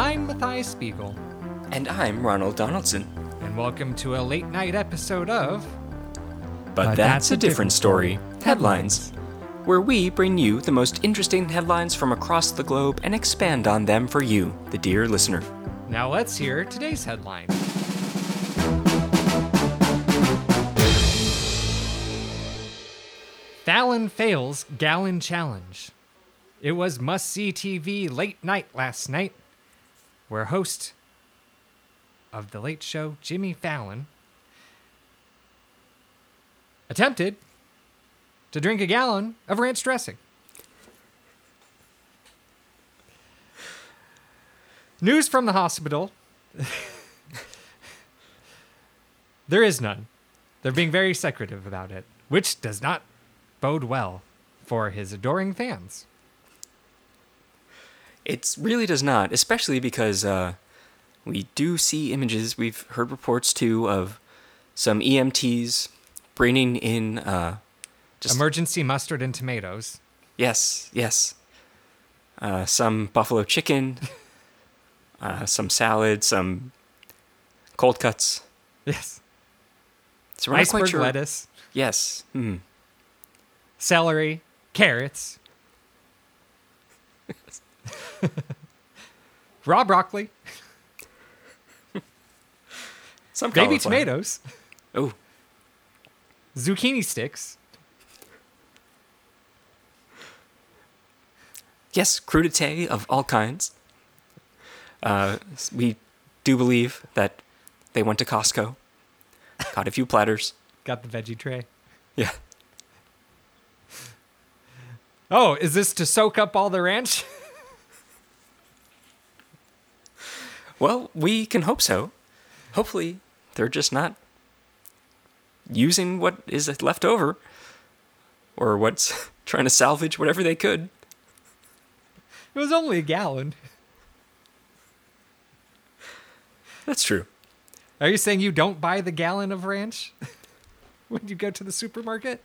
I'm Matthias Spiegel, And I'm Ronald Donaldson. and welcome to a late night episode of But, that's, a different story. Headlines. Where we bring you the most interesting headlines from across the globe and expand on them for you, the dear listener. Now let's hear today's headline. Fallon fails gallon challenge. It was must see TV late night last night, where host of The Late Show, Jimmy Fallon, attempted to drink a gallon of ranch dressing. News from the hospital. there is none. They're being very secretive about it, which does not bode well for his adoring fans. It really does not, especially because uh, we do see images. We've heard reports too of some EMTs bringing in. Uh, just Emergency mustard and tomatoes. yes, yes. Uh, some buffalo chicken, uh, some salad, some cold cuts. Yes. So we're not quite Iceberg sure. lettuce, Yes. Hmm. celery, carrots, raw broccoli, Some baby tomatoes, Oh, zucchini sticks, yes, crudité of all kinds. Uh, we do believe that they went to Costco, got a few platters. got the veggie tray. Yeah. Oh, is this to soak up all the ranch? Well, we can hope so. Hopefully, they're just not using what is left over or what's trying to salvage whatever they could. It was only a gallon. That's true. Are you saying you don't buy the gallon of ranch when you go to the supermarket?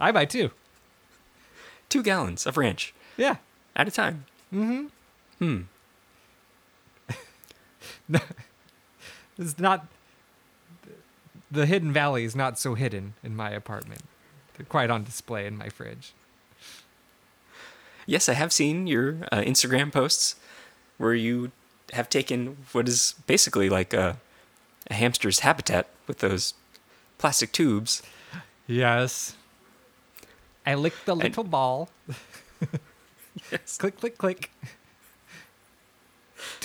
I buy two. Two gallons of ranch Yeah. at a time. Mm-hmm. Hmm. It's not the hidden valley is not so hidden in my apartment. They're quite on display in my fridge. Yes, I have seen your uh, Instagram posts where you have taken what is basically like a, a hamster's habitat with those plastic tubes. Yes. I licked the little ball. Yes. Click, click, click.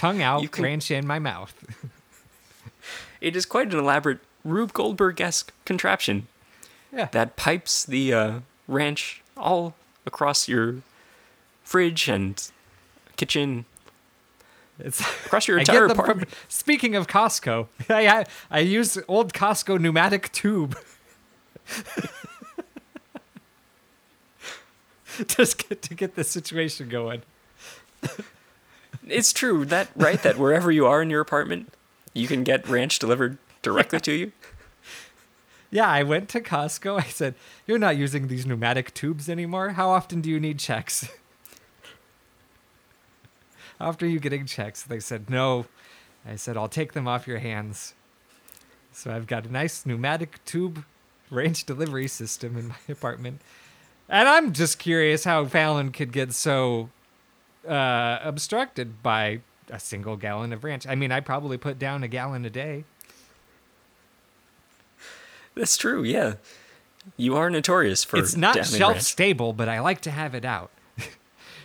Tongue out, can- ranch in my mouth. It is quite an elaborate Rube Goldberg esque contraption Yeah. that pipes the uh, ranch all across your fridge and kitchen, It's across your entire them from, apartment. speaking of Costco, I, I I use old Costco pneumatic tube. Just get to get the situation going. It's true that right that wherever you are in your apartment, you can get ranch delivered directly to you. Yeah, I went to Costco. I said, "You're not using these pneumatic tubes anymore. How often do you need checks?" After you getting checks? They said, "No." I said, "I'll take them off your hands." So I've got a nice pneumatic tube ranch delivery system in my apartment. And I'm just curious how Fallon could get so uh, obstructed by a single gallon of ranch. I mean, I probably put down a gallon a day. That's true, yeah. You are notorious for it's not shelf ranch. stable, but I like to have it out.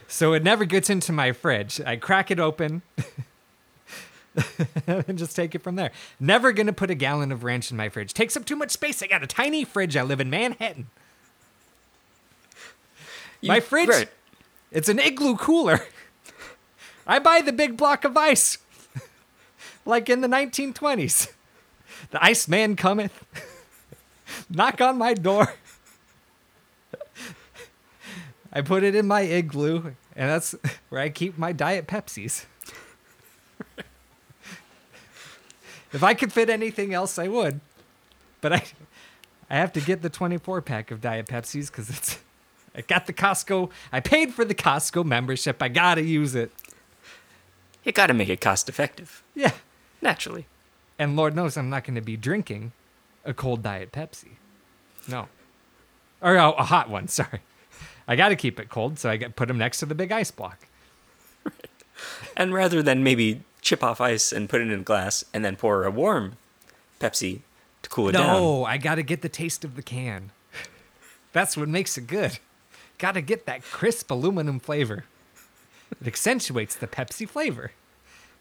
so it never gets into my fridge. I crack it open and just take it from there. Never gonna put a gallon of ranch in my fridge. Takes up too much space. I got a tiny fridge. I live in Manhattan. You- my fridge, right. it's an igloo cooler. I buy the big block of ice, like in the 1920s. The Iceman cometh, knock on my door. I put it in my igloo, and that's where I keep my Diet Pepsis. if I could fit anything else, I would. But I I have to get the 24 pack of Diet Pepsis because it's I got the Costco. I paid for the Costco membership. I gotta use it. You got to make it cost effective. Yeah. Naturally. And Lord knows I'm not going to be drinking a cold diet Pepsi. No. Or oh, a hot one, sorry. I got to keep it cold, so I get, put them next to the big ice block. Right. And rather than maybe chip off ice and put it in a glass and then pour a warm Pepsi to cool it down. No, I got to get the taste of the can. That's what makes it good. Got to get that crisp aluminum flavor. It accentuates the Pepsi flavor.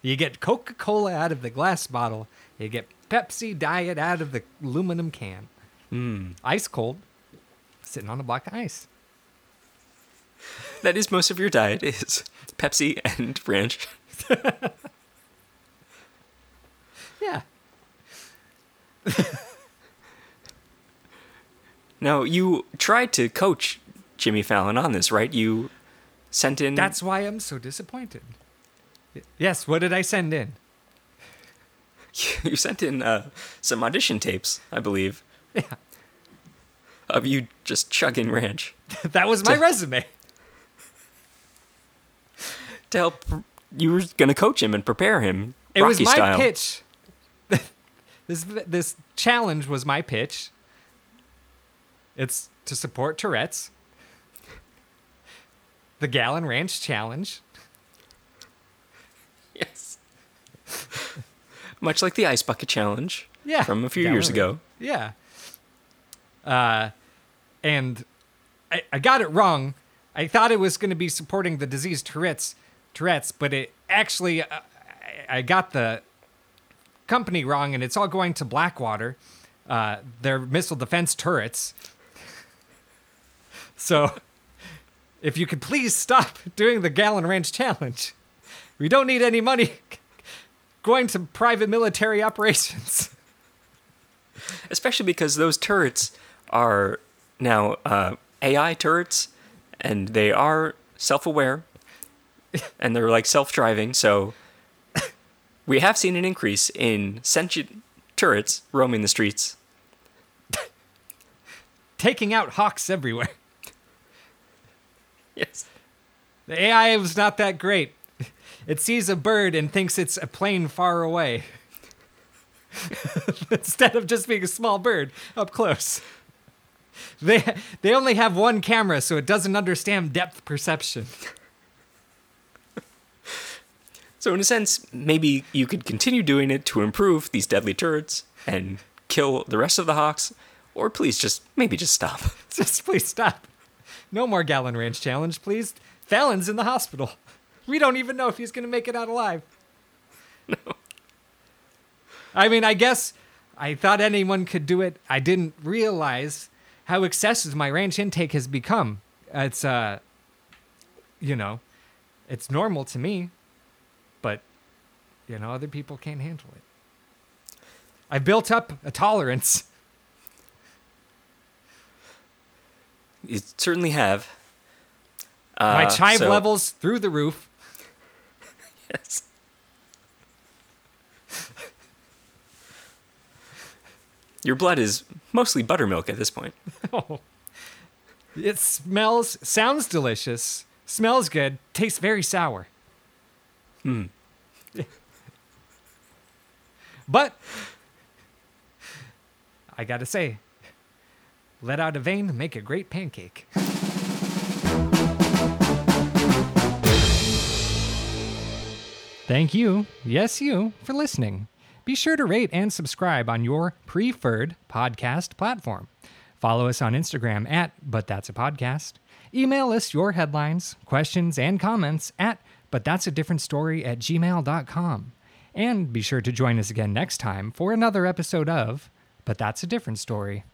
You get Coca Cola out of the glass bottle, you get Pepsi Diet out of the aluminum can. Mm. Ice cold, sitting on a block of ice. That is most of your diet is Pepsi and ranch. Yeah. Now, you tried to coach Jimmy Fallon on this, right? You sent in That's why I'm so disappointed. Yes, what did I send in? you sent in uh, some audition tapes, I believe, Yeah. of you just chugging ranch that was my resume. to help. You were gonna coach him and prepare him. It was my style. pitch. this this challenge was my pitch. It's to support Tourette's. The Gallon Ranch Challenge. Yes. Much like the ice bucket challenge. Yeah. From a few Gallon years Ranch. ago. Yeah. Uh, and I, I got it wrong. I thought it was going to be supporting the disease Tourette's, Tourette's, but it actually, uh, I, I got the company wrong, and it's all going to Blackwater, uh, their missile defense turrets. So, if you could please stop doing the Gallon Ranch Challenge, we don't need any money going to private military operations. Especially because those turrets are now uh, AI turrets, and they are self-aware, and they're like self-driving. So we have seen an increase in sentient turrets roaming the streets. taking out hawks everywhere. Yes. The AI was not that great. It sees a bird and thinks it's a plane far away. Instead of just being a small bird up close. They they only have one camera so it doesn't understand depth perception. So in a sense, maybe you could continue doing it to improve these deadly turrets and kill the rest of the hawks, or please just maybe just stop. Just please stop. No more Gallon Ranch challenge, please. Fallon's in the hospital. We don't even know if he's going to make it out alive. No. I mean, I guess I thought anyone could do it. I didn't realize how excessive my ranch intake has become. It's, uh, you know, it's normal to me, but, you know, other people can't handle it. I built up a tolerance. You certainly have. My Uh, chive so- levels through the roof. Yes. Your blood is mostly buttermilk at this point. Oh. It smells, sounds delicious, smells good, tastes very sour. Hmm. But I gotta say, let out a vein, make a great pancake. Thank you, yes, you, for listening. Be sure to rate and subscribe on your preferred podcast platform. Follow us on Instagram at But That's a Podcast. Email us your headlines, questions, and comments at But That's a Different Story at gmail.com. And be sure to join us again next time for another episode of But That's a Different Story.